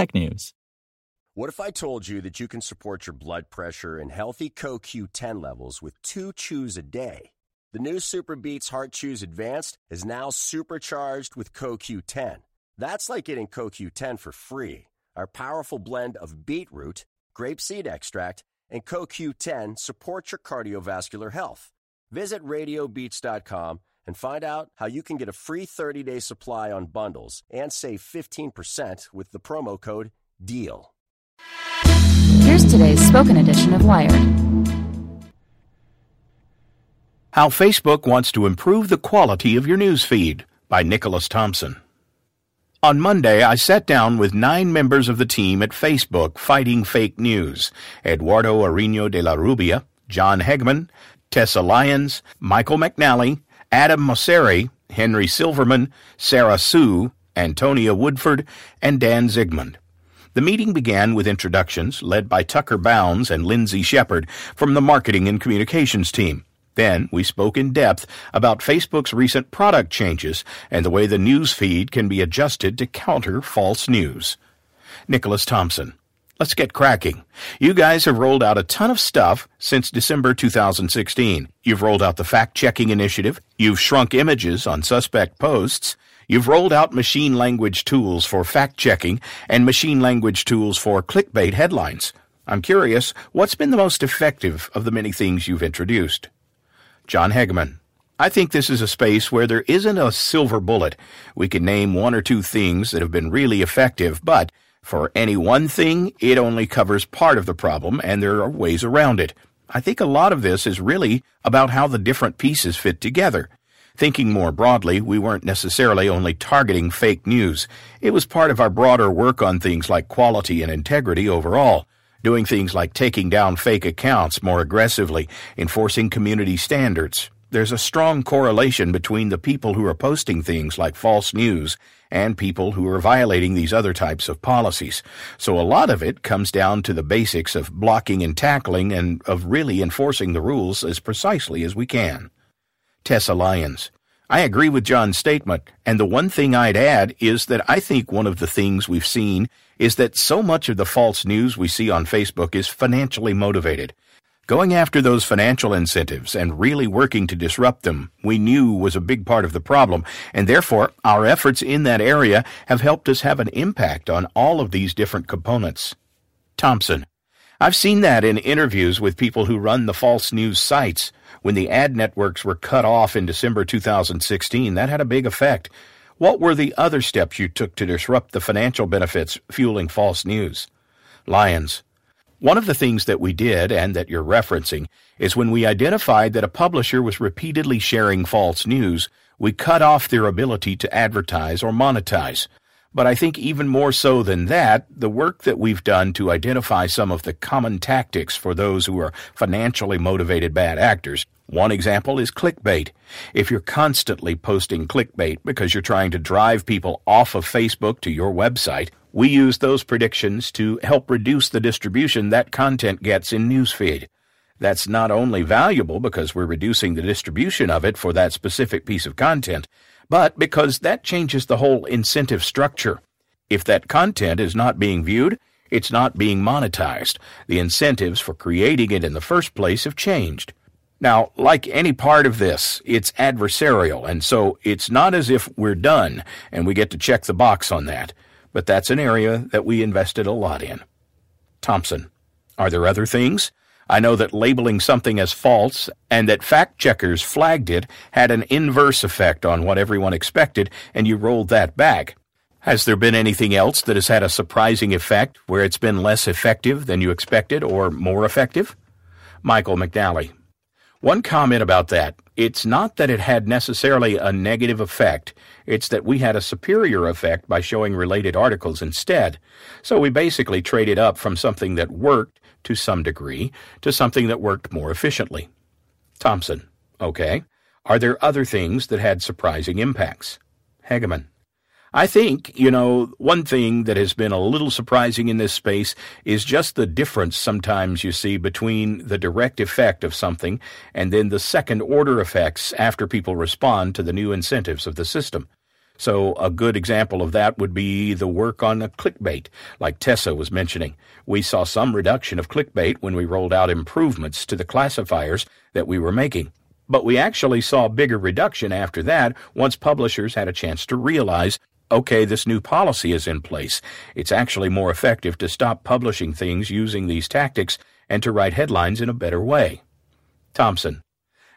technews. What if I told you that you can support your blood pressure and healthy CoQ10 levels with two chews a day? The new SuperBeets Heart Chews Advanced is now supercharged with CoQ10. That's like getting CoQ10 for free. Our powerful blend of beetroot, grapeseed extract, and CoQ10 supports your cardiovascular health. Visit radiobeats.com and find out how you can get a free 30-day supply on bundles and save 15% with the promo code DEAL. Here's today's spoken edition of Wired. How Facebook Wants to Improve the Quality of Your News Feed by Nicholas Thompson. On Monday, I sat down with nine members of the team at Facebook fighting fake news Eduardo Ariño de la Rubia, John Hegeman, Tessa Lyons, Michael McNally, Adam Mosseri, Henry Silverman, Sara Su, Antonia Woodford, and Dan Zigmond. The meeting began with introductions led by Tucker Bounds and Lindsey Shepard from the marketing and communications team. Then we spoke in depth about Facebook's recent product changes and the way the news feed can be adjusted to counter false news. Nicholas Thompson. Let's get cracking. You guys have rolled out a ton of stuff since December 2016. You've rolled out the fact checking initiative. You've shrunk images on suspect posts. You've rolled out machine language tools for fact checking and machine language tools for clickbait headlines. I'm curious, what's been the most effective of the many things you've introduced? John Hegeman. I think this is a space where there isn't a silver bullet. We can name one or two things that have been really effective, but for any one thing, it only covers part of the problem, and there are ways around it. I think a lot of this is really about how the different pieces fit together. Thinking more broadly, we weren't necessarily only targeting fake news. It was part of our broader work on things like quality and integrity overall doing things like taking down fake accounts more aggressively, enforcing community standards. There's a strong correlation between the people who are posting things like false news and people who are violating these other types of policies. So a lot of it comes down to the basics of blocking and tackling and of really enforcing the rules as precisely as we can. Tessa Lyons. I agree with John's statement, and the one thing I'd add is that I think one of the things we've seen is that so much of the false news we see on Facebook is financially motivated. Going after those financial incentives and really working to disrupt them, we knew was a big part of the problem, and therefore our efforts in that area have helped us have an impact on all of these different components. Thompson. I've seen that in interviews with people who run the false news sites. When the ad networks were cut off in December 2016, that had a big effect. What were the other steps you took to disrupt the financial benefits fueling false news? Lyons. One of the things that we did, and that you're referencing, is when we identified that a publisher was repeatedly sharing false news, we cut off their ability to advertise or monetize. But I think even more so than that, the work that we've done to identify some of the common tactics for those who are financially motivated bad actors. One example is clickbait. If you're constantly posting clickbait because you're trying to drive people off of Facebook to your website, we use those predictions to help reduce the distribution that content gets in newsfeed. That's not only valuable because we're reducing the distribution of it for that specific piece of content, but because that changes the whole incentive structure. If that content is not being viewed, it's not being monetized. The incentives for creating it in the first place have changed. Now, like any part of this, it's adversarial, and so it's not as if we're done and we get to check the box on that. But that's an area that we invested a lot in. Thompson, are there other things? I know that labeling something as false and that fact checkers flagged it had an inverse effect on what everyone expected, and you rolled that back. Has there been anything else that has had a surprising effect where it's been less effective than you expected or more effective? Michael McNally. One comment about that it's not that it had necessarily a negative effect, it's that we had a superior effect by showing related articles instead. So we basically traded up from something that worked to some degree to something that worked more efficiently. Thompson. Okay. Are there other things that had surprising impacts? Hegeman. I think, you know, one thing that has been a little surprising in this space is just the difference sometimes you see between the direct effect of something and then the second order effects after people respond to the new incentives of the system. So, a good example of that would be the work on the clickbait, like Tessa was mentioning. We saw some reduction of clickbait when we rolled out improvements to the classifiers that we were making. But we actually saw a bigger reduction after that once publishers had a chance to realize okay, this new policy is in place. It's actually more effective to stop publishing things using these tactics and to write headlines in a better way. Thompson.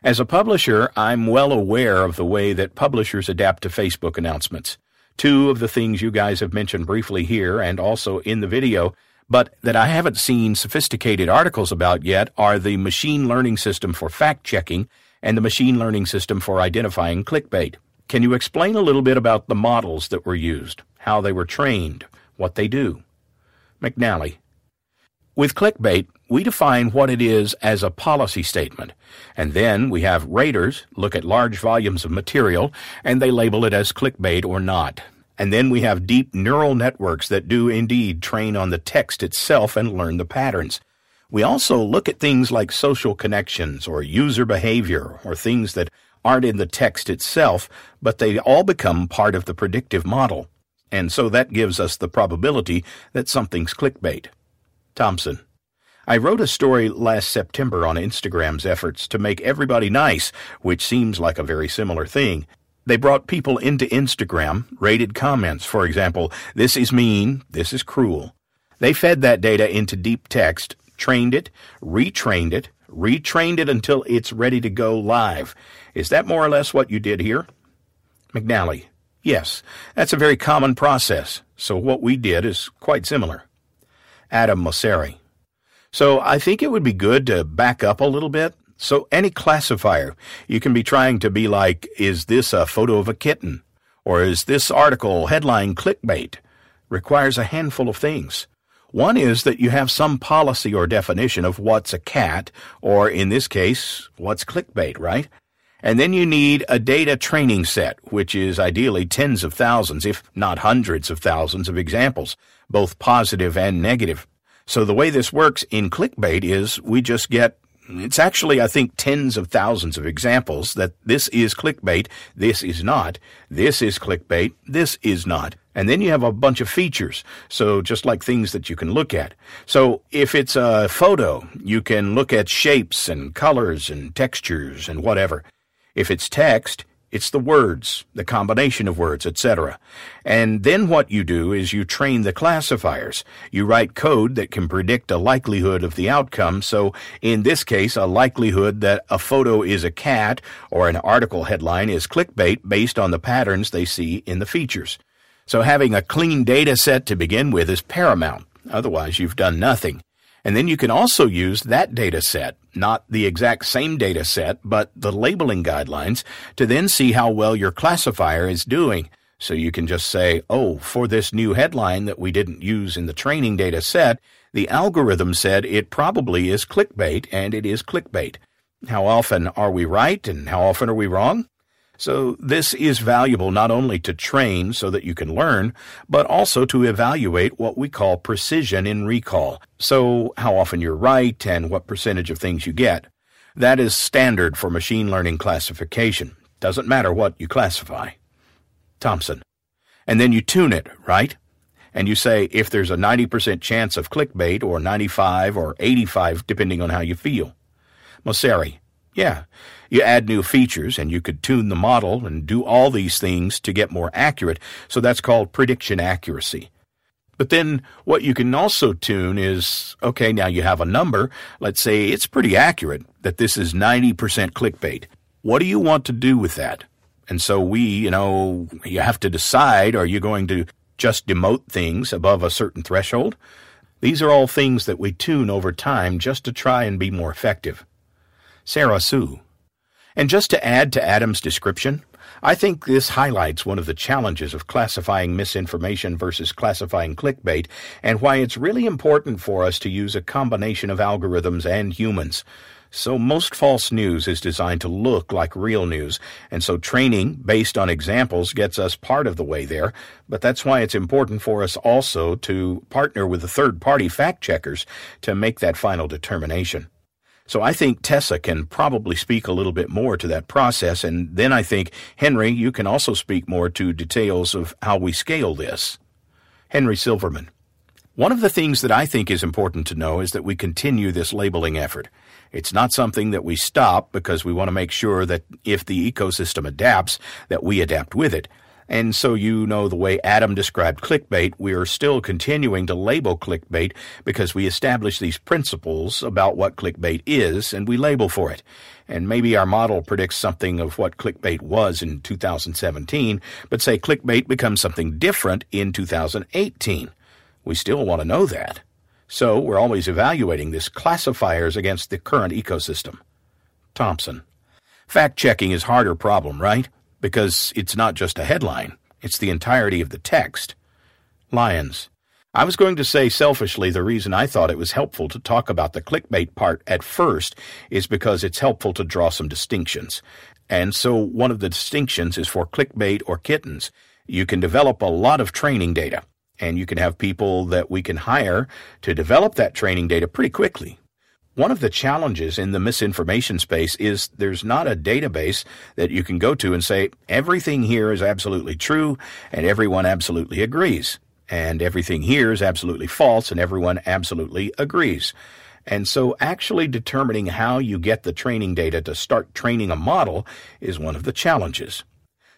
As a publisher, I'm well aware of the way that publishers adapt to Facebook announcements. Two of the things you guys have mentioned briefly here and also in the video, but that I haven't seen sophisticated articles about yet are the machine learning system for fact checking and the machine learning system for identifying clickbait. Can you explain a little bit about the models that were used, how they were trained, what they do? McNally. With clickbait, we define what it is as a policy statement, and then we have raters look at large volumes of material and they label it as clickbait or not. And then we have deep neural networks that do indeed train on the text itself and learn the patterns. We also look at things like social connections or user behavior or things that aren't in the text itself, but they all become part of the predictive model. And so that gives us the probability that something's clickbait. Thompson. I wrote a story last September on Instagram's efforts to make everybody nice, which seems like a very similar thing. They brought people into Instagram, rated comments, for example, this is mean, this is cruel. They fed that data into DeepText, trained it, retrained it, retrained it until it's ready to go live. Is that more or less what you did here? McNally. Yes, that's a very common process, so what we did is quite similar. Adam Mosseri. So I think it would be good to back up a little bit. So any classifier, you can be trying to be like, is this a photo of a kitten? Or is this article headline clickbait? Requires a handful of things. One is that you have some policy or definition of what's a cat, or in this case, what's clickbait, right? And then you need a data training set, which is ideally tens of thousands, if not hundreds of thousands of examples, both positive and negative. So the way this works in clickbait is we just get it's actually, I think, tens of thousands of examples that this is clickbait, this is not, this is clickbait, this is not. And then you have a bunch of features. So just like things that you can look at. So if it's a photo, you can look at shapes and colors and textures and whatever. If it's text, it's the words, the combination of words, etc. And then what you do is you train the classifiers. You write code that can predict a likelihood of the outcome. So in this case, a likelihood that a photo is a cat or an article headline is clickbait based on the patterns they see in the features. So having a clean data set to begin with is paramount. Otherwise, you've done nothing. And then you can also use that data set, not the exact same data set, but the labeling guidelines, to then see how well your classifier is doing. So you can just say, oh, for this new headline that we didn't use in the training data set, the algorithm said it probably is clickbait, and it is clickbait. How often are we right and how often are we wrong? So this is valuable not only to train so that you can learn, but also to evaluate what we call precision in recall. So how often you're right and what percentage of things you get. That is standard for machine learning classification. Doesn't matter what you classify. Thompson. And then you tune it, right? And you say if there's a 90% chance of clickbait or 95 or 85 depending on how you feel. Mosseri. Yeah. You add new features and you could tune the model and do all these things to get more accurate, so that's called prediction accuracy. But then what you can also tune is okay, now you have a number. Let's say it's pretty accurate that this is 90% clickbait. What do you want to do with that? And so we, you know, you have to decide are you going to just demote things above a certain threshold. These are all things that we tune over time just to try and be more effective. Sara Su. And just to add to Adam's description, I think this highlights one of the challenges of classifying misinformation versus classifying clickbait and why it's really important for us to use a combination of algorithms and humans. So most false news is designed to look like real news, and so training based on examples gets us part of the way there, but that's why it's important for us also to partner with the third-party fact checkers to make that final determination. So I think Tessa can probably speak a little bit more to that process, and then I think, Henry, you can also speak more to details of how we scale this. Henry Silverman. One of the things that I think is important to know is that we continue this labeling effort. It's not something that we stop because we want to make sure that if the ecosystem adapts, that we adapt with it. And so you know the way Adam described clickbait, we are still continuing to label clickbait because we establish these principles about what clickbait is and we label for it. And maybe our model predicts something of what clickbait was in 2017, but say clickbait becomes something different in 2018. We still want to know that. So we're always evaluating this classifiers against the current ecosystem. Thompson. Fact checking is harder problem, right? Because it's not just a headline, it's the entirety of the text. Lyons. I was going to say selfishly the reason I thought it was helpful to talk about the clickbait part at first is because it's helpful to draw some distinctions. And so one of the distinctions is for clickbait or kittens. You can develop a lot of training data and you can have people that we can hire to develop that training data pretty quickly. One of the challenges in the misinformation space is there's not a database that you can go to and say, everything here is absolutely true and everyone absolutely agrees. And everything here is absolutely false and everyone absolutely agrees. And so actually determining how you get the training data to start training a model is one of the challenges.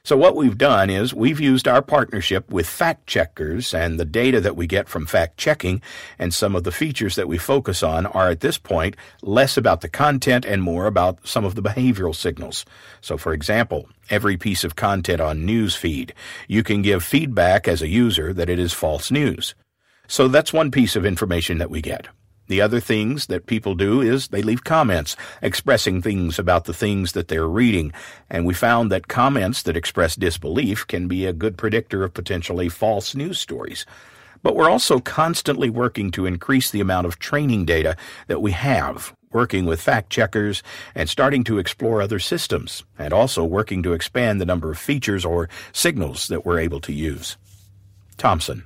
So what we've done is we've used our partnership with fact checkers and the data that we get from fact checking and some of the features that we focus on are at this point less about the content and more about some of the behavioral signals. So for example, every piece of content on newsfeed, you can give feedback as a user that it is false news. So that's one piece of information that we get. The other things that people do is they leave comments expressing things about the things that they're reading, and we found that comments that express disbelief can be a good predictor of potentially false news stories. But we're also constantly working to increase the amount of training data that we have, working with fact checkers and starting to explore other systems, and also working to expand the number of features or signals that we're able to use. Thompson.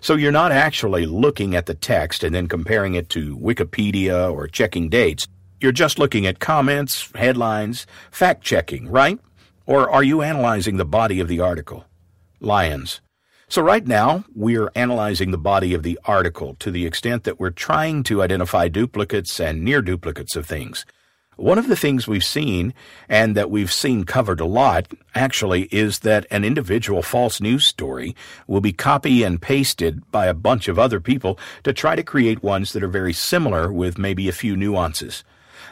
So you're not actually looking at the text and then comparing it to Wikipedia or checking dates. You're just looking at comments, headlines, fact checking, right? Or are you analyzing the body of the article? Lyons. So right now, we're analyzing the body of the article to the extent that we're trying to identify duplicates and near duplicates of things. One of the things we've seen, and that we've seen covered a lot, actually, is that an individual false news story will be copy and pasted by a bunch of other people to try to create ones that are very similar with maybe a few nuances.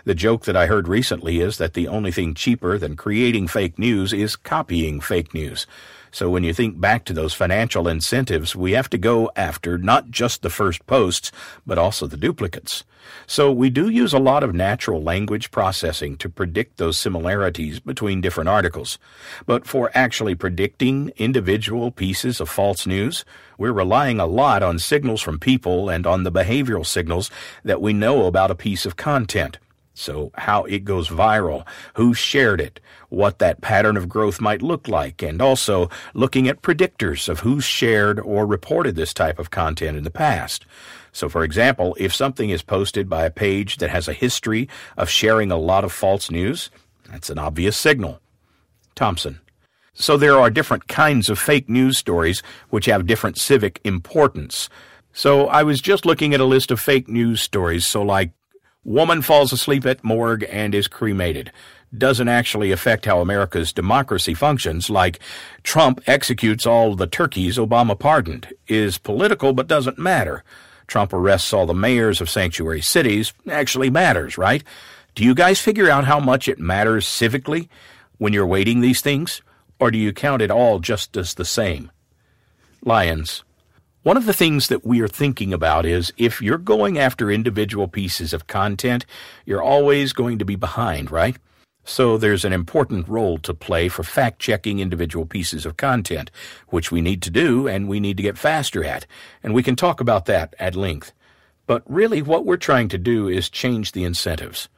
The joke that I heard recently is that the only thing cheaper than creating fake news is copying fake news. So when you think back to those financial incentives, we have to go after not just the first posts, but also the duplicates. So we do use a lot of natural language processing to predict those similarities between different articles. But for actually predicting individual pieces of false news, we're relying a lot on signals from people and on the behavioral signals that we know about a piece of content. So how it goes viral, who shared it, what that pattern of growth might look like, and also looking at predictors of who's shared or reported this type of content in the past. So, for example, if something is posted by a page that has a history of sharing a lot of false news, that's an obvious signal. Thompson. So there are different kinds of fake news stories which have different civic importance. So I was just looking at a list of fake news stories, so like woman falls asleep at morgue and is cremated doesn't actually affect how America's democracy functions, like Trump executes all the turkeys Obama pardoned, is political but doesn't matter. Trump arrests all the mayors of sanctuary cities actually matters, right? Do you guys figure out how much it matters civically when you're weighting these things? Or do you count it all just as the same? Lyons. One of the things that we are thinking about is if you're going after individual pieces of content, you're always going to be behind, right? So there's an important role to play for fact checking individual pieces of content, which we need to do and we need to get faster at. And we can talk about that at length. But really, what we're trying to do is change the incentives.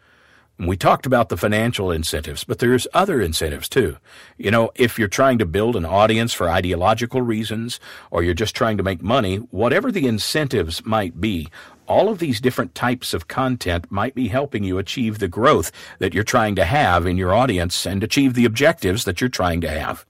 We talked about the financial incentives, but there's other incentives too. You know, if you're trying to build an audience for ideological reasons, or you're just trying to make money, whatever the incentives might be, all of these different types of content might be helping you achieve the growth that you're trying to have in your audience and achieve the objectives that you're trying to have.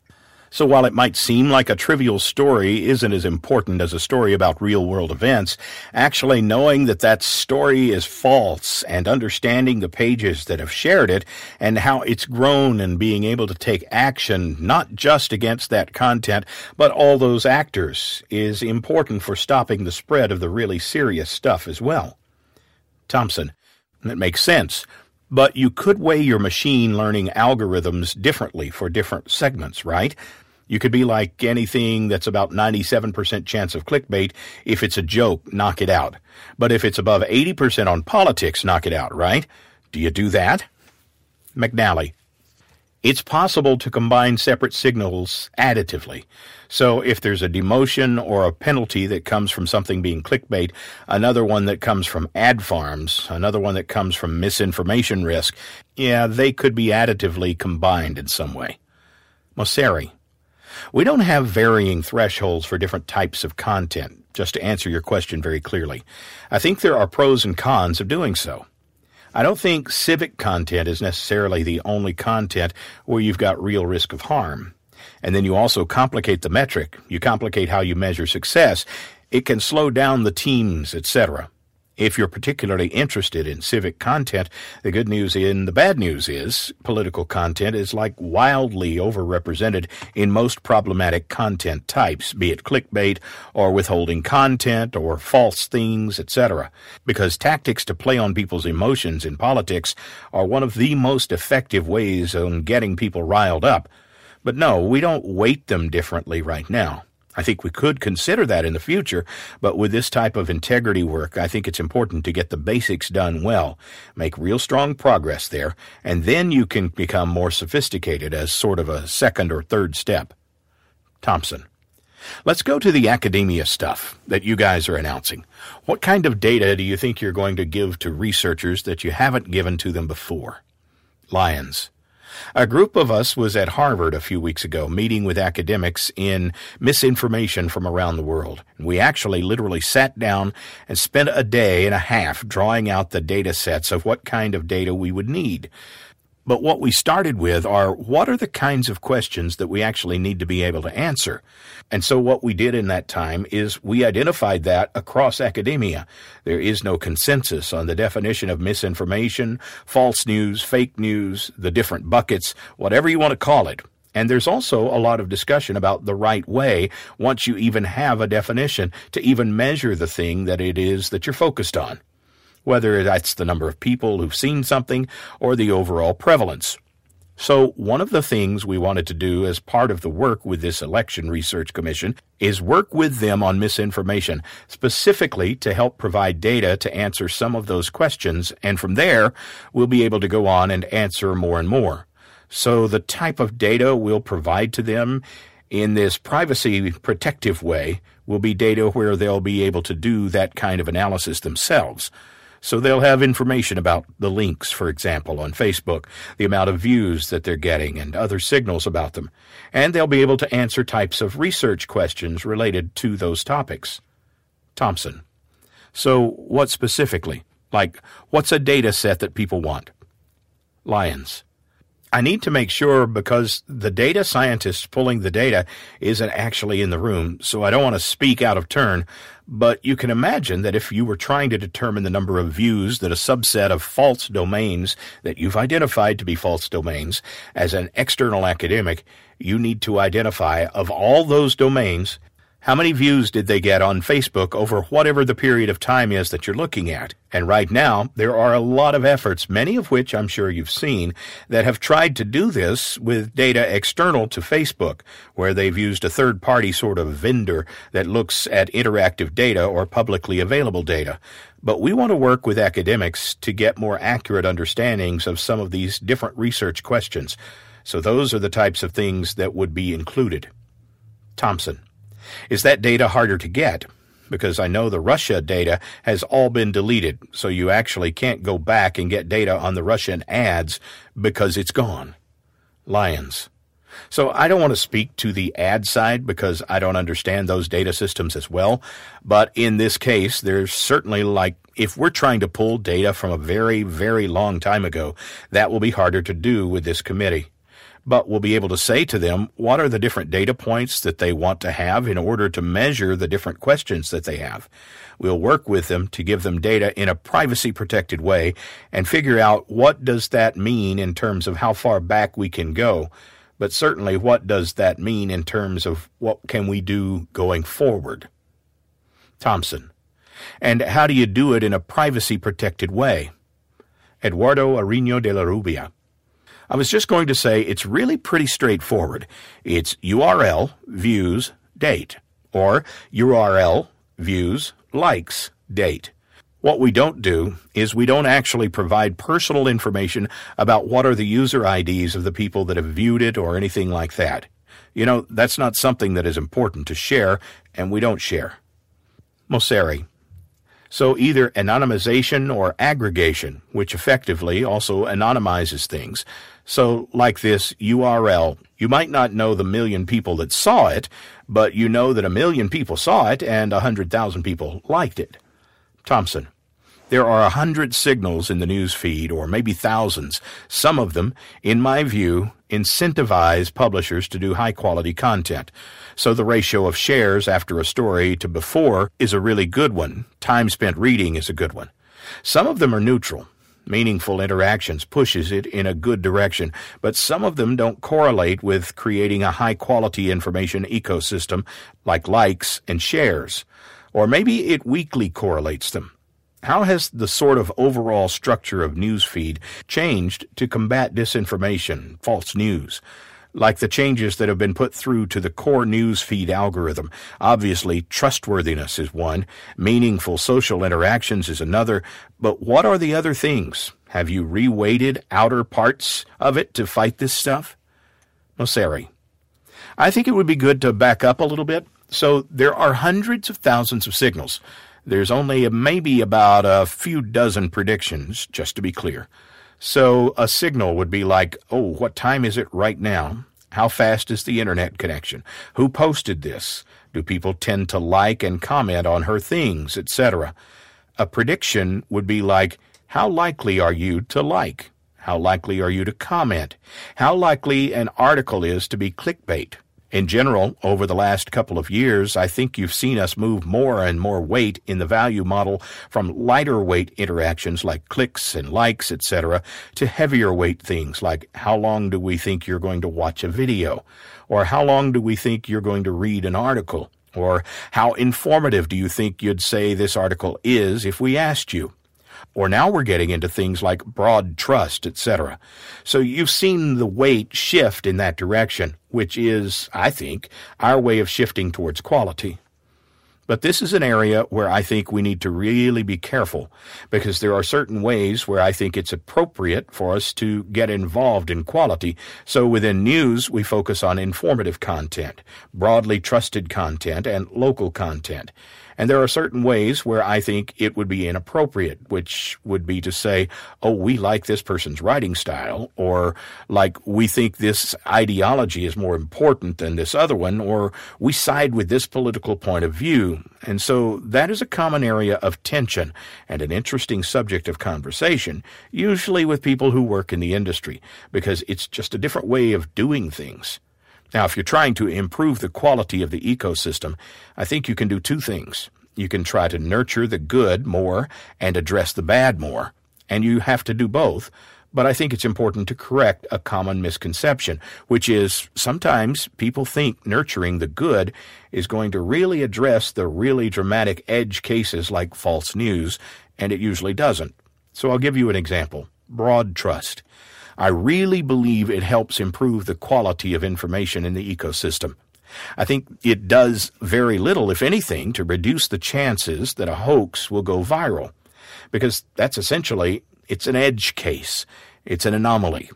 So while it might seem like a trivial story isn't as important as a story about real world events, actually knowing that that story is false and understanding the pages that have shared it and how it's grown and being able to take action not just against that content, but all those actors is important for stopping the spread of the really serious stuff as well. Thompson, that makes sense. But you could weigh your machine learning algorithms differently for different segments, right? You could be like anything that's about 97% chance of clickbait. If it's a joke, knock it out. But if it's above 80% on politics, knock it out, right? Do you do that? McNally. It's possible to combine separate signals additively. So if there's a demotion or a penalty that comes from something being clickbait, another one that comes from ad farms, another one that comes from misinformation risk, yeah, they could be additively combined in some way. Mosseri. We don't have varying thresholds for different types of content, just to answer your question very clearly. I think there are pros and cons of doing so. I don't think civic content is necessarily the only content where you've got real risk of harm. And then you also complicate the metric. You complicate how you measure success. It can slow down the teams, etc. If you're particularly interested in civic content, the good news and the bad news is political content is like wildly overrepresented in most problematic content types, be it clickbait or withholding content or false things, etc. Because tactics to play on people's emotions in politics are one of the most effective ways on getting people riled up. But no, we don't weight them differently right now. I think we could consider that in the future, but with this type of integrity work, I think it's important to get the basics done well, make real strong progress there, and then you can become more sophisticated as sort of a second or third step. Thompson. Let's go to the academia stuff that you guys are announcing. What kind of data do you think you're going to give to researchers that you haven't given to them before? Lyons. A group of us was at Harvard a few weeks ago meeting with academics in misinformation from around the world. We actually literally sat down and spent a day and a half drawing out the data sets of what kind of data we would need. But what we started with are what are the kinds of questions that we actually need to be able to answer? And so what we did in that time is we identified that across academia. There is no consensus on the definition of misinformation, false news, fake news, the different buckets, whatever you want to call it. And there's also a lot of discussion about the right way, once you even have a definition, to even measure the thing that it is that you're focused on whether that's the number of people who've seen something or the overall prevalence. So, one of the things we wanted to do as part of the work with this Election Research Commission is work with them on misinformation, specifically to help provide data to answer some of those questions, and from there, we'll be able to go on and answer more and more. So, the type of data we'll provide to them in this privacy protective way will be data where they'll be able to do that kind of analysis themselves. So they'll have information about the links, for example, on Facebook, the amount of views that they're getting, and other signals about them. And they'll be able to answer types of research questions related to those topics. Thompson. So what specifically? Like, what's a data set that people want? Lyons. I need to make sure because the data scientist pulling the data isn't actually in the room, so I don't want to speak out of turn. But you can imagine that if you were trying to determine the number of views that a subset of false domains that you've identified to be false domains as an external academic, you need to identify of all those domains How many views did they get on Facebook over whatever the period of time is that you're looking at? And right now, there are a lot of efforts, many of which I'm sure you've seen, that have tried to do this with data external to Facebook, where they've used a third party sort of vendor that looks at interactive data or publicly available data. But we want to work with academics to get more accurate understandings of some of these different research questions. So those are the types of things that would be included. Thompson. Is that data harder to get? Because I know the Russia data has all been deleted, so you actually can't go back and get data on the Russian ads because it's gone. Lyons. So I don't want to speak to the ad side because I don't understand those data systems as well. But in this case, there's certainly like, if we're trying to pull data from a very, very long time ago, that will be harder to do with this committee but we'll be able to say to them what are the different data points that they want to have in order to measure the different questions that they have. We'll work with them to give them data in a privacy protected way and figure out what does that mean in terms of how far back we can go, but certainly what does that mean in terms of what can we do going forward. Thompson. And how do you do it in a privacy protected way? Eduardo Ariño de la Rubia. I was just going to say it's really pretty straightforward. It's URL, views, date, or URL, views, likes, date. What we don't do is we don't actually provide personal information about what are the user IDs of the people that have viewed it or anything like that. You know, that's not something that is important to share, and we don't share. Mosseri. So either anonymization or aggregation, which effectively also anonymizes things. So, like this URL, you might not know the million people that saw it, but you know that a million people saw it and a hundred thousand people liked it. Thompson. There are a hundred signals in the news feed, or maybe thousands. Some of them, in my view, incentivize publishers to do high quality content. So the ratio of shares after a story to before is a really good one. Time spent reading is a good one. Some of them are neutral meaningful interactions pushes it in a good direction, but some of them don't correlate with creating a high quality information ecosystem like likes and shares. Or maybe it weakly correlates them. How has the sort of overall structure of newsfeed changed to combat disinformation, false news? Like the changes that have been put through to the core news feed algorithm. Obviously, trustworthiness is one, meaningful social interactions is another, but what are the other things? Have you reweighted outer parts of it to fight this stuff? Mosseri. I think it would be good to back up a little bit. So there are hundreds of thousands of signals. There's only maybe about a few dozen predictions, just to be clear. So a signal would be like, oh, what time is it right now? How fast is the internet connection? Who posted this? Do people tend to like and comment on her things, etc.? A prediction would be like, how likely are you to like? How likely are you to comment? How likely an article is to be clickbait? In general, over the last couple of years, I think you've seen us move more and more weight in the value model from lighter weight interactions like clicks and likes, etc., to heavier weight things like how long do we think you're going to watch a video? Or how long do we think you're going to read an article? Or how informative do you think you'd say this article is if we asked you? Or now we're getting into things like broad trust, etc. So you've seen the weight shift in that direction, which is, I think, our way of shifting towards quality. But this is an area where I think we need to really be careful because there are certain ways where I think it's appropriate for us to get involved in quality. So within news, we focus on informative content, broadly trusted content, and local content. And there are certain ways where I think it would be inappropriate, which would be to say, oh, we like this person's writing style, or like we think this ideology is more important than this other one, or we side with this political point of view. And so that is a common area of tension and an interesting subject of conversation, usually with people who work in the industry, because it's just a different way of doing things. Now, if you're trying to improve the quality of the ecosystem, I think you can do two things. You can try to nurture the good more and address the bad more, and you have to do both. But I think it's important to correct a common misconception, which is sometimes people think nurturing the good is going to really address the really dramatic edge cases like false news, and it usually doesn't. So I'll give you an example broad trust. I really believe it helps improve the quality of information in the ecosystem. I think it does very little, if anything, to reduce the chances that a hoax will go viral. Because that's essentially, it's an edge case. It's an anomaly.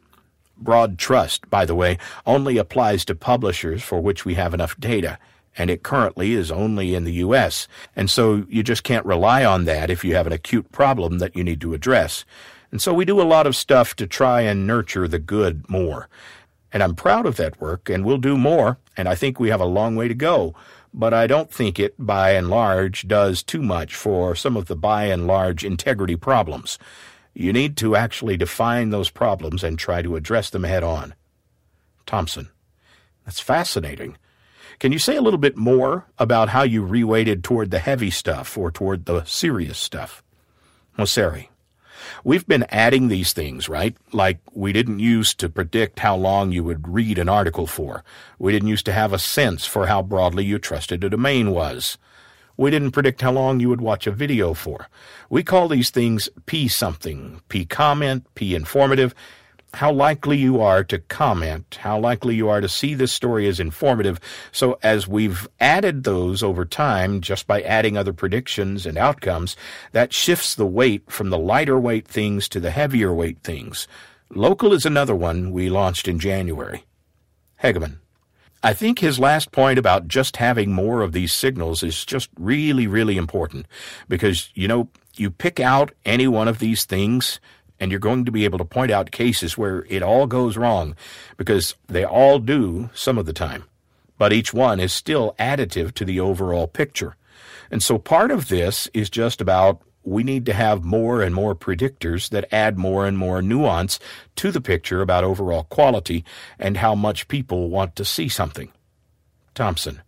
Broad trust, by the way, only applies to publishers for which we have enough data, and it currently is only in the U.S., and so you just can't rely on that if you have an acute problem that you need to address. And so we do a lot of stuff to try and nurture the good more. And I'm proud of that work, and we'll do more, and I think we have a long way to go. But I don't think it, by and large, does too much for some of the by and large integrity problems. You need to actually define those problems and try to address them head on. Thompson. That's fascinating. Can you say a little bit more about how you reweighted toward the heavy stuff or toward the serious stuff? Mosseri. We've been adding these things, right? Like we didn't use to predict how long you would read an article for. We didn't used to have a sense for how broadly you trusted a domain was. We didn't predict how long you would watch a video for. We call these things P something, P comment, P informative, how likely you are to comment, how likely you are to see this story as informative. So as we've added those over time, just by adding other predictions and outcomes, that shifts the weight from the lighter weight things to the heavier weight things. Local is another one we launched in January. Hegeman. I think his last point about just having more of these signals is just really, really important because, you know, you pick out any one of these things and you're going to be able to point out cases where it all goes wrong because they all do some of the time. But each one is still additive to the overall picture. And so part of this is just about we need to have more and more predictors that add more and more nuance to the picture about overall quality and how much people want to see something. Thompson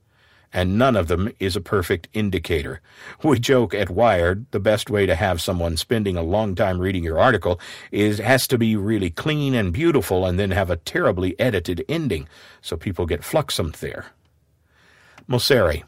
and none of them is a perfect indicator. We joke at Wired the best way to have someone spending a long time reading your article is has to be really clean and beautiful and then have a terribly edited ending so people get fluxumed there. Mosseri.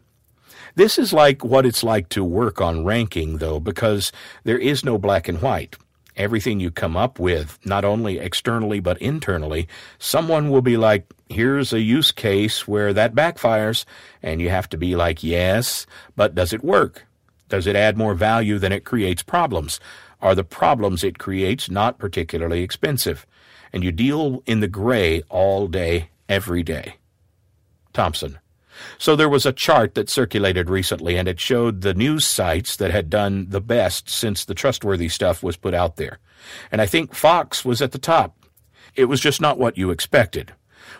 This is like what it's like to work on ranking, though, because there is no black and white everything you come up with, not only externally but internally, someone will be like, here's a use case where that backfires, and you have to be like, yes, but does it work? Does it add more value than it creates problems? Are the problems it creates not particularly expensive? And you deal in the gray all day, every day. Thompson. So there was a chart that circulated recently, and it showed the news sites that had done the best since the trustworthy stuff was put out there. And I think Fox was at the top. It was just not what you expected.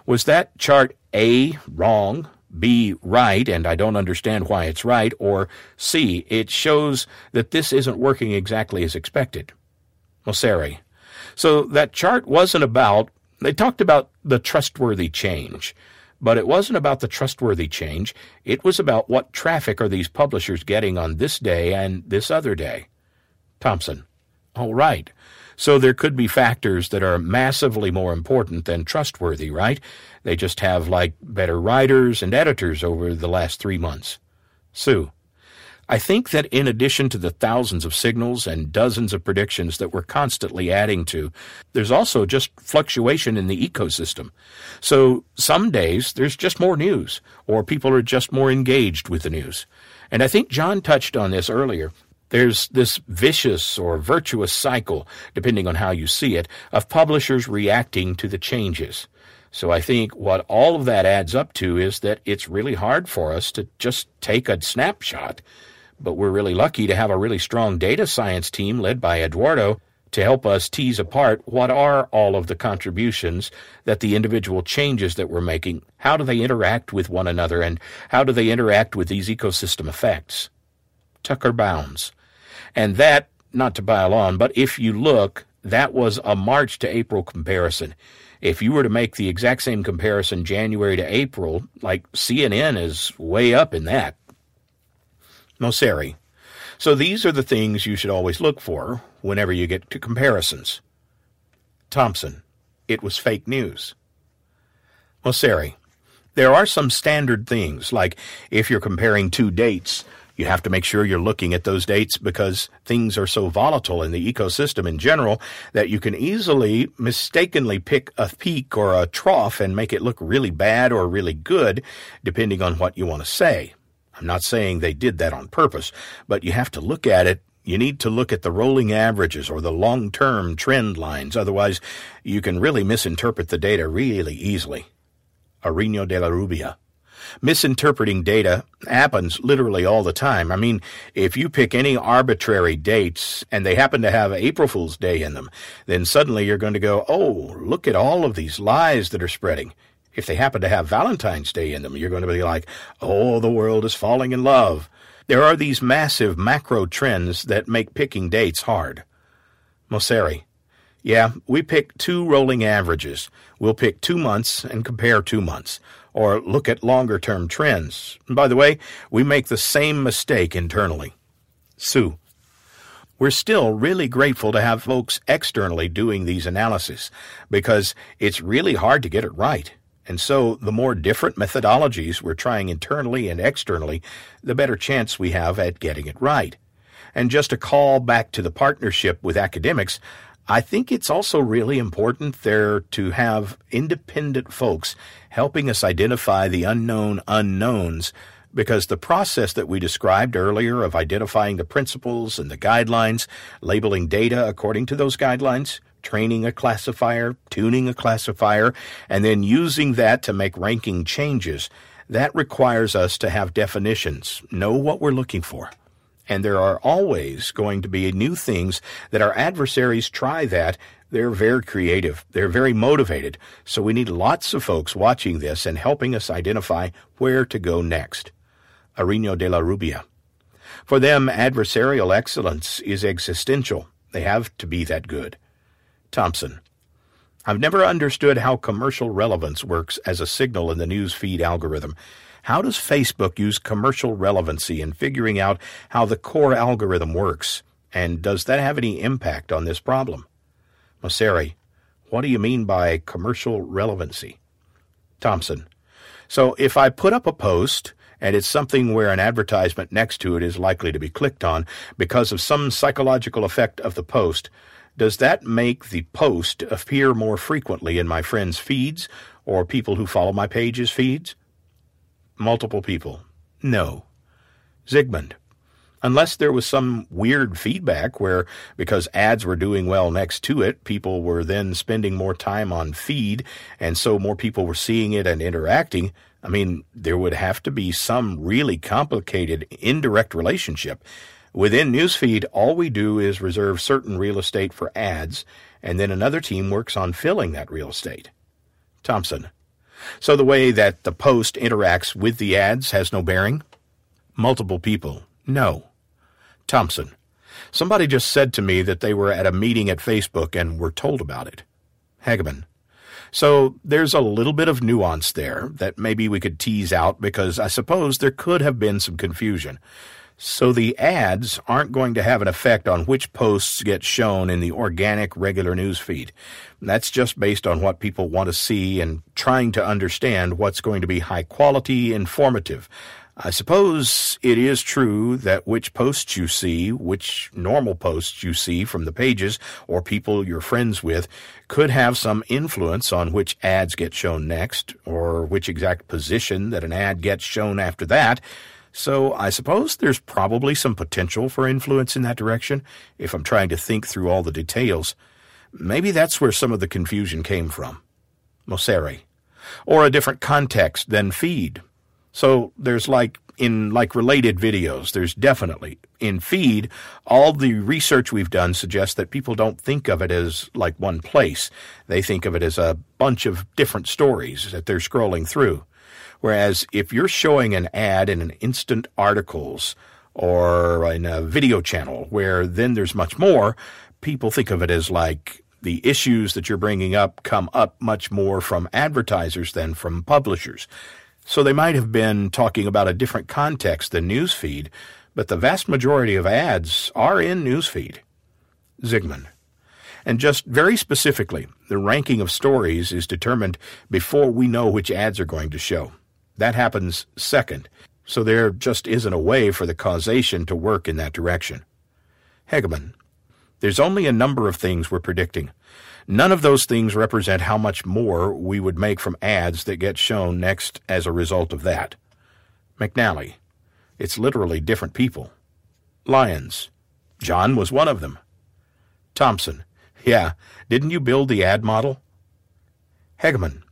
Was that chart A, wrong, B, right, and I don't understand why it's right, or C, it shows that this isn't working exactly as expected? Mosseri. So that chart wasn't about, they talked about the trustworthy change. But it wasn't about the trustworthy change. It was about what traffic are these publishers getting on this day and this other day. Thompson. All right. So there could be factors that are massively more important than trustworthy, right? They just have like better writers and editors over the last three months. Su. I think that in addition to the thousands of signals and dozens of predictions that we're constantly adding to, there's also just fluctuation in the ecosystem. So some days there's just more news, or people are just more engaged with the news. And I think John touched on this earlier. There's this vicious or virtuous cycle, depending on how you see it, of publishers reacting to the changes. So I think what all of that adds up to is that it's really hard for us to just take a snapshot but we're really lucky to have a really strong data science team led by Eduardo to help us tease apart what are all of the contributions that the individual changes that we're making, how do they interact with one another, and how do they interact with these ecosystem effects. Tucker Bounds. And that, not to pile on, but if you look, that was a March to April comparison. If you were to make the exact same comparison January to April, like CNN is way up in that. Mosseri. So these are the things you should always look for whenever you get to comparisons. Thompson. It was fake news. Mosseri. There are some standard things, like if you're comparing two dates, you have to make sure you're looking at those dates because things are so volatile in the ecosystem in general that you can easily mistakenly pick a peak or a trough and make it look really bad or really good, depending on what you want to say. I'm not saying they did that on purpose, but you have to look at it. You need to look at the rolling averages or the long term trend lines. Otherwise, you can really misinterpret the data really easily. Ariño de la Rubia. Misinterpreting data happens literally all the time. I mean, if you pick any arbitrary dates and they happen to have April Fool's Day in them, then suddenly you're going to go, oh, look at all of these lies that are spreading. If they happen to have Valentine's Day in them, you're going to be like, oh, the world is falling in love. There are these massive macro trends that make picking dates hard. Mosseri. Yeah, we pick two rolling averages. We'll pick two months and compare two months, or look at longer term trends. By the way, we make the same mistake internally. Su. We're still really grateful to have folks externally doing these analyses because it's really hard to get it right. And so, the more different methodologies we're trying internally and externally, the better chance we have at getting it right. And just a call back to the partnership with academics, I think it's also really important there to have independent folks helping us identify the unknown unknowns because the process that we described earlier of identifying the principles and the guidelines, labeling data according to those guidelines, training a classifier, tuning a classifier, and then using that to make ranking changes, that requires us to have definitions, know what we're looking for. And there are always going to be new things that our adversaries try that. They're very creative. They're very motivated. So we need lots of folks watching this and helping us identify where to go next. Ariño de la Rubia. For them, adversarial excellence is existential. They have to be that good. Thompson. I've never understood how commercial relevance works as a signal in the news feed algorithm. How does Facebook use commercial relevancy in figuring out how the core algorithm works? And does that have any impact on this problem? Mosseri, what do you mean by commercial relevancy? Thompson, so if I put up a post and it's something where an advertisement next to it is likely to be clicked on because of some psychological effect of the post, does that make the post appear more frequently in my friends' feeds or people who follow my page's feeds? Multiple people. No. Zigmond. Unless there was some weird feedback where, because ads were doing well next to it, people were then spending more time on feed, and so more people were seeing it and interacting. I mean, there would have to be some really complicated indirect relationship Within Newsfeed, all we do is reserve certain real estate for ads, and then another team works on filling that real estate. Thompson. So the way that the post interacts with the ads has no bearing? Multiple people. No. Thompson. Somebody just said to me that they were at a meeting at Facebook and were told about it. Hegeman. So there's a little bit of nuance there that maybe we could tease out because I suppose there could have been some confusion. So the ads aren't going to have an effect on which posts get shown in the organic regular news feed. That's just based on what people want to see and trying to understand what's going to be high quality, informative. I suppose it is true that which posts you see, which normal posts you see from the pages or people you're friends with, could have some influence on which ads get shown next, or which exact position that an ad gets shown after that. So I suppose there's probably some potential for influence in that direction if I'm trying to think through all the details. Maybe that's where some of the confusion came from. Mosseri. Or a different context than feed. So there's like in like related videos, there's definitely in feed, all the research we've done suggests that people don't think of it as like one place. They think of it as a bunch of different stories that they're scrolling through. Whereas if you're showing an ad in an instant articles or in a video channel where then there's much more, people think of it as like the issues that you're bringing up come up much more from advertisers than from publishers. So they might have been talking about a different context than newsfeed, but the vast majority of ads are in newsfeed. Zigmond. And just very specifically, the ranking of stories is determined before we know which ads are going to show. That happens second, so there just isn't a way for the causation to work in that direction. Hegeman, there's only a number of things we're predicting. None of those things represent how much more we would make from ads that get shown next as a result of that. McNally, it's literally different people. Lyons, John was one of them. Thompson, yeah, didn't you build the ad model? Hegeman,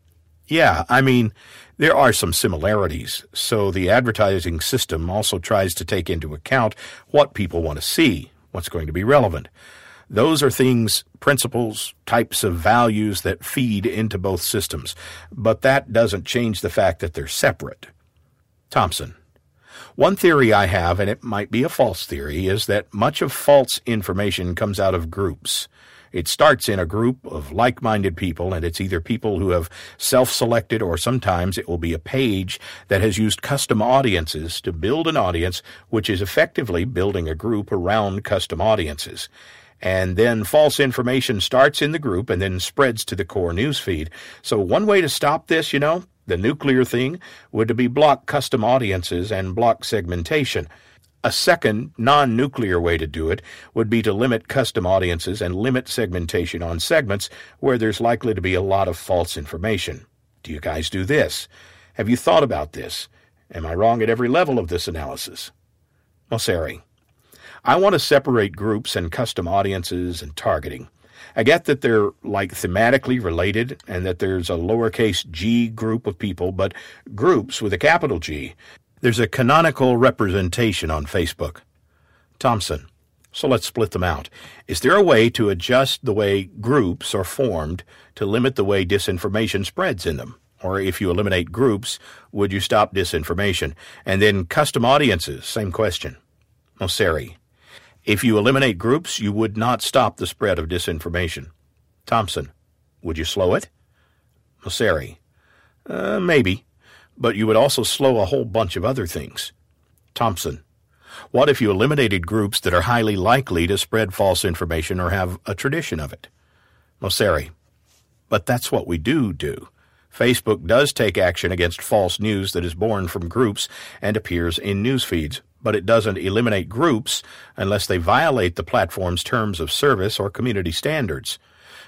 yeah, I mean, there are some similarities, so the advertising system also tries to take into account what people want to see, what's going to be relevant. Those are things, principles, types of values that feed into both systems, but that doesn't change the fact that they're separate. Thompson. One theory I have, and it might be a false theory, is that much of false information comes out of groups. It starts in a group of like minded people, and it's either people who have self selected or sometimes it will be a page that has used custom audiences to build an audience, which is effectively building a group around custom audiences. And then false information starts in the group and then spreads to the core newsfeed. So, one way to stop this, you know, the nuclear thing, would be block custom audiences and block segmentation. A second, non nuclear way to do it would be to limit custom audiences and limit segmentation on segments where there's likely to be a lot of false information. Do you guys do this? Have you thought about this? Am I wrong at every level of this analysis? Mosseri. I want to separate groups and custom audiences and targeting. I get that they're like thematically related and that there's a lowercase g group of people, but groups with a capital G there's a canonical representation on Facebook. Thompson. So let's split them out. Is there a way to adjust the way groups are formed to limit the way disinformation spreads in them? Or if you eliminate groups, would you stop disinformation? And then custom audiences, same question. Mosseri. If you eliminate groups, you would not stop the spread of disinformation. Thompson. Would you slow it? Mosseri. Uh, maybe but you would also slow a whole bunch of other things. Thompson. What if you eliminated groups that are highly likely to spread false information or have a tradition of it? Mosseri. But that's what we do do. Facebook does take action against false news that is born from groups and appears in news feeds, but it doesn't eliminate groups unless they violate the platform's terms of service or community standards.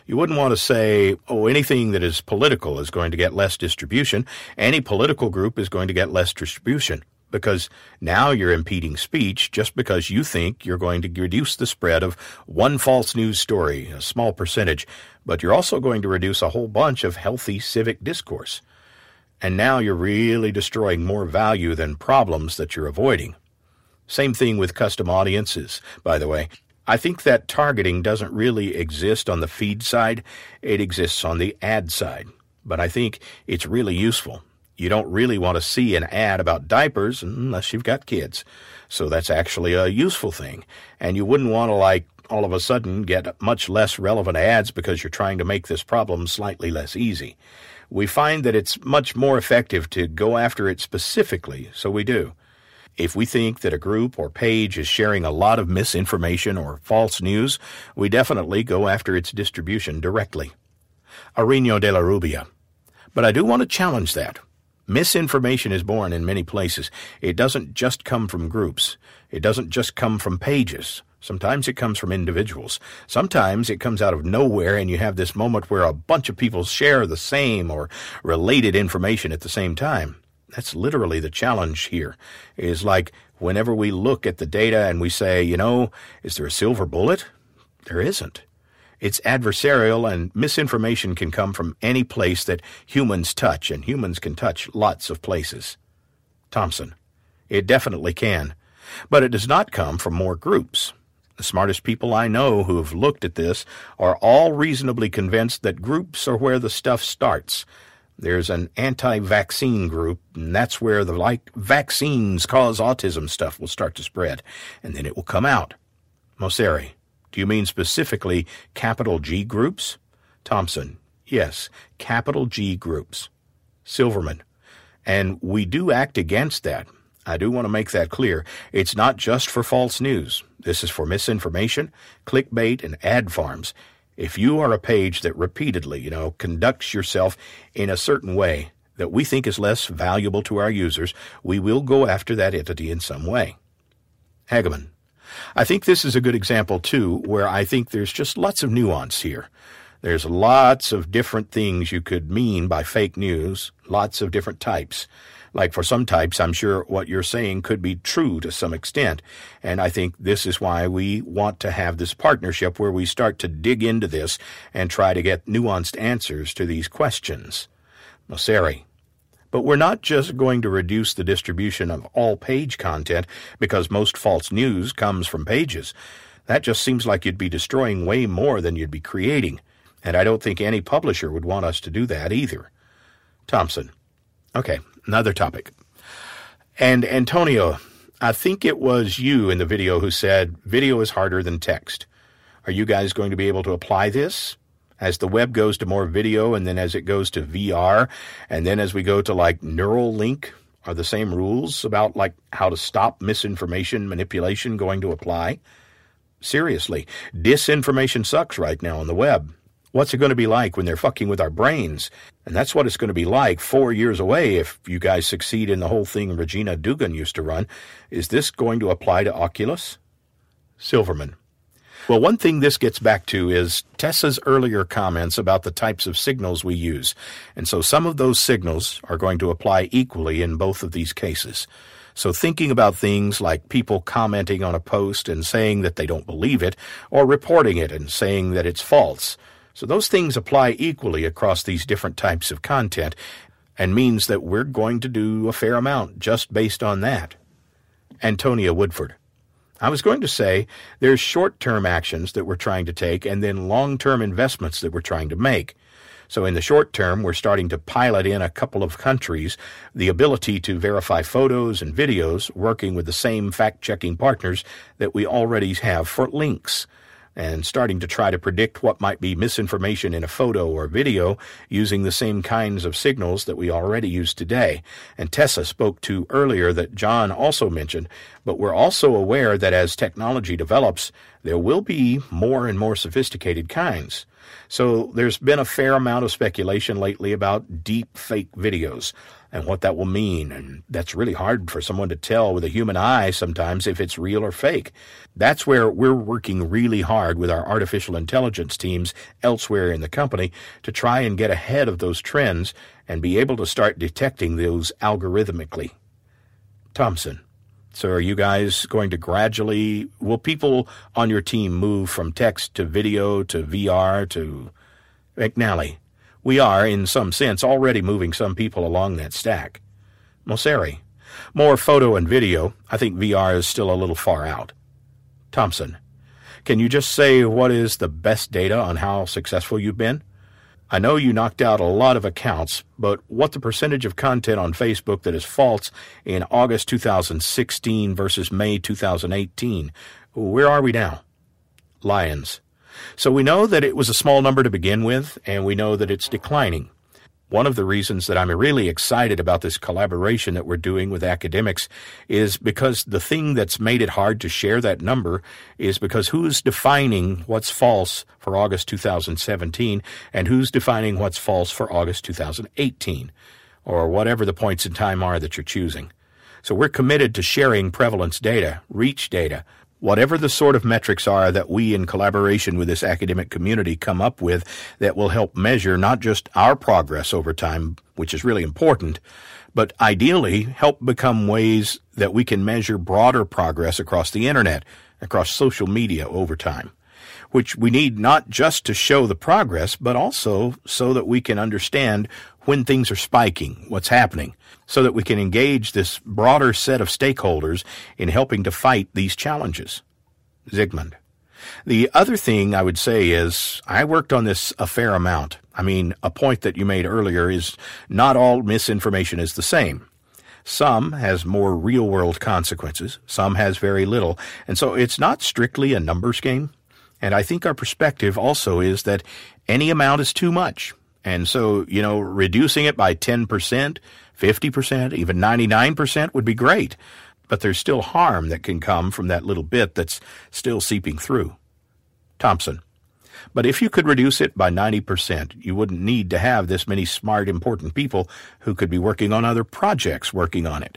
You wouldn't want to say, oh, anything that is political is going to get less distribution. Any political group is going to get less distribution because now you're impeding speech just because you think you're going to reduce the spread of one false news story, a small percentage, but you're also going to reduce a whole bunch of healthy civic discourse. And now you're really destroying more value than problems that you're avoiding. Same thing with custom audiences, by the way. I think that targeting doesn't really exist on the feed side, it exists on the ad side. But I think it's really useful. You don't really want to see an ad about diapers unless you've got kids. So that's actually a useful thing. And you wouldn't want to, like, all of a sudden get much less relevant ads because you're trying to make this problem slightly less easy. We find that it's much more effective to go after it specifically, so we do. If we think that a group or page is sharing a lot of misinformation or false news, we definitely go after its distribution directly. Ariño de la Rubia. But I do want to challenge that. Misinformation is born in many places. It doesn't just come from groups. It doesn't just come from pages. Sometimes it comes from individuals. Sometimes it comes out of nowhere and you have this moment where a bunch of people share the same or related information at the same time. That's literally the challenge here. Is like whenever we look at the data and we say, you know, is there a silver bullet? There isn't. It's adversarial and misinformation can come from any place that humans touch, and humans can touch lots of places. Thompson. It definitely can. But it does not come from more groups. The smartest people I know who have looked at this are all reasonably convinced that groups are where the stuff starts, there's an anti vaccine group, and that's where the like vaccines cause autism stuff will start to spread, and then it will come out. Mosseri, do you mean specifically capital G groups? Thompson, yes, capital G groups. Silverman, and we do act against that. I do want to make that clear. It's not just for false news. This is for misinformation, clickbait, and ad farms. If you are a page that repeatedly, you know, conducts yourself in a certain way that we think is less valuable to our users, we will go after that entity in some way. Hegeman. I think this is a good example, too, where I think there's just lots of nuance here. There's lots of different things you could mean by fake news, lots of different types. Like for some types, I'm sure what you're saying could be true to some extent. And I think this is why we want to have this partnership where we start to dig into this and try to get nuanced answers to these questions. Mosseri. But we're not just going to reduce the distribution of all page content because most false news comes from pages. That just seems like you'd be destroying way more than you'd be creating. And I don't think any publisher would want us to do that either. Thompson. Okay, another topic. And Antonia, I think it was you in the video who said video is harder than text. Are you guys going to be able to apply this? As the web goes to more video and then as it goes to VR and then as we go to like Neuralink, are the same rules about like how to stop misinformation manipulation going to apply? Seriously, disinformation sucks right now on the web. What's it going to be like when they're fucking with our brains? And that's what it's going to be like four years away if you guys succeed in the whole thing Regina Dugan used to run. Is this going to apply to Oculus? Silverman. Well, one thing this gets back to is Tessa's earlier comments about the types of signals we use. And so some of those signals are going to apply equally in both of these cases. So thinking about things like people commenting on a post and saying that they don't believe it, or reporting it and saying that it's false. So those things apply equally across these different types of content and means that we're going to do a fair amount just based on that. Antonia Woodford. I was going to say there's short term actions that we're trying to take and then long term investments that we're trying to make. So in the short term, we're starting to pilot in a couple of countries the ability to verify photos and videos working with the same fact checking partners that we already have for links and starting to try to predict what might be misinformation in a photo or video using the same kinds of signals that we already use today. And Tessa spoke to earlier that John also mentioned, but we're also aware that as technology develops, there will be more and more sophisticated kinds. So there's been a fair amount of speculation lately about deep fake videos and what that will mean. And that's really hard for someone to tell with a human eye sometimes if it's real or fake. That's where we're working really hard with our artificial intelligence teams elsewhere in the company to try and get ahead of those trends and be able to start detecting those algorithmically. Thompson. So are you guys going to gradually will people on your team move from text to video to VR to McNally? We are, in some sense, already moving some people along that stack. Mosseri. More photo and video. I think VR is still a little far out. Thompson. Can you just say what is the best data on how successful you've been? I know you knocked out a lot of accounts, but what the percentage of content on Facebook that is false in August 2016 versus May 2018? Where are we now? Lyons. So we know that it was a small number to begin with, and we know that it's declining. One of the reasons that I'm really excited about this collaboration that we're doing with academics is because the thing that's made it hard to share that number is because who's defining what's false for August 2017 and who's defining what's false for August 2018 or whatever the points in time are that you're choosing. So we're committed to sharing prevalence data, reach data, whatever the sort of metrics are that we in collaboration with this academic community come up with that will help measure not just our progress over time, which is really important, but ideally help become ways that we can measure broader progress across the internet, across social media over time. Which we need not just to show the progress, but also so that we can understand when things are spiking, what's happening, so that we can engage this broader set of stakeholders in helping to fight these challenges. Zigmond. The other thing I would say is I worked on this a fair amount. I mean, a point that you made earlier is not all misinformation is the same. Some has more real world consequences, some has very little, and so it's not strictly a numbers game. And I think our perspective also is that any amount is too much. And so, you know, reducing it by 10%, 50%, even 99% would be great. But there's still harm that can come from that little bit that's still seeping through. Thompson. But if you could reduce it by 90%, you wouldn't need to have this many smart, important people who could be working on other projects working on it.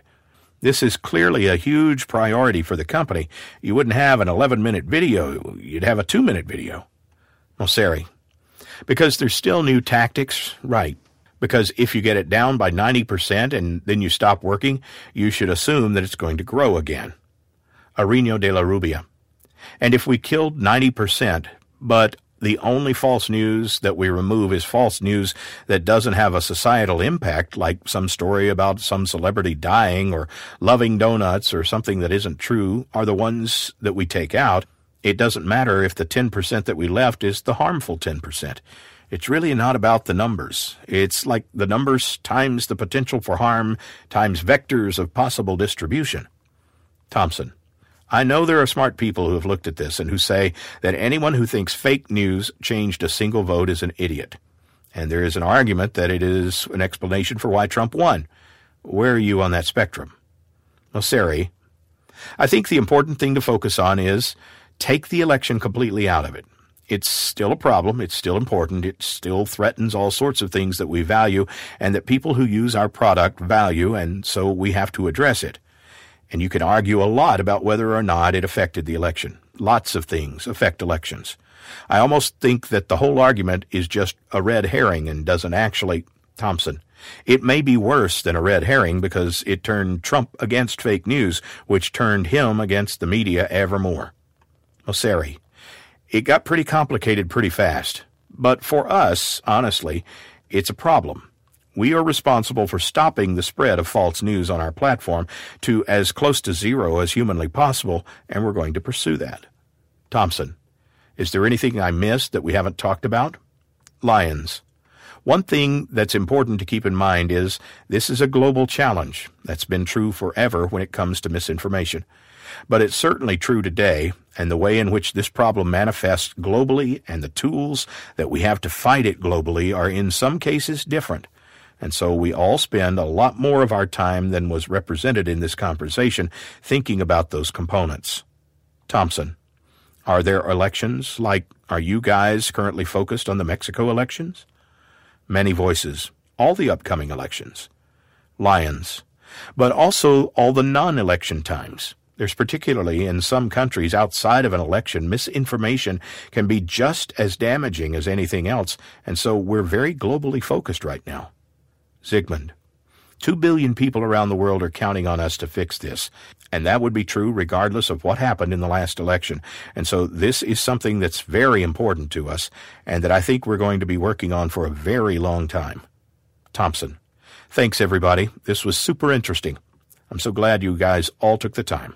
This is clearly a huge priority for the company. You wouldn't have an 11 minute video, you'd have a two minute video. Mosseri. Because there's still new tactics? Right. Because if you get it down by 90% and then you stop working, you should assume that it's going to grow again. Ariño de la Rubia. And if we killed 90%, but the only false news that we remove is false news that doesn't have a societal impact, like some story about some celebrity dying or loving donuts or something that isn't true, are the ones that we take out. It doesn't matter if the 10% that we left is the harmful 10%. It's really not about the numbers. It's like the numbers times the potential for harm times vectors of possible distribution. Thompson. I know there are smart people who have looked at this and who say that anyone who thinks fake news changed a single vote is an idiot. And there is an argument that it is an explanation for why Trump won. Where are you on that spectrum? Mosseri, I think the important thing to focus on is take the election completely out of it. It's still a problem. It's still important. It still threatens all sorts of things that we value and that people who use our product value, and so we have to address it. And you can argue a lot about whether or not it affected the election. Lots of things affect elections. I almost think that the whole argument is just a red herring and doesn't actually. Thompson. It may be worse than a red herring because it turned Trump against fake news, which turned him against the media ever more. It got pretty complicated pretty fast. But for us, honestly, it's a problem we are responsible for stopping the spread of false news on our platform to as close to zero as humanly possible, and we're going to pursue that. Thompson, is there anything I missed that we haven't talked about? Lyons. One thing that's important to keep in mind is this is a global challenge. That's been true forever when it comes to misinformation. But it's certainly true today, and the way in which this problem manifests globally and the tools that we have to fight it globally are in some cases different. And so we all spend a lot more of our time than was represented in this conversation thinking about those components. Thompson, are there elections like are you guys currently focused on the Mexico elections? Many voices, all the upcoming elections. Lyons, but also all the non election times. There's particularly in some countries outside of an election, misinformation can be just as damaging as anything else, and so we're very globally focused right now. Zigmond. Two billion people around the world are counting on us to fix this. And that would be true regardless of what happened in the last election. And so this is something that's very important to us and that I think we're going to be working on for a very long time. Thompson. Thanks, everybody. This was super interesting. I'm so glad you guys all took the time.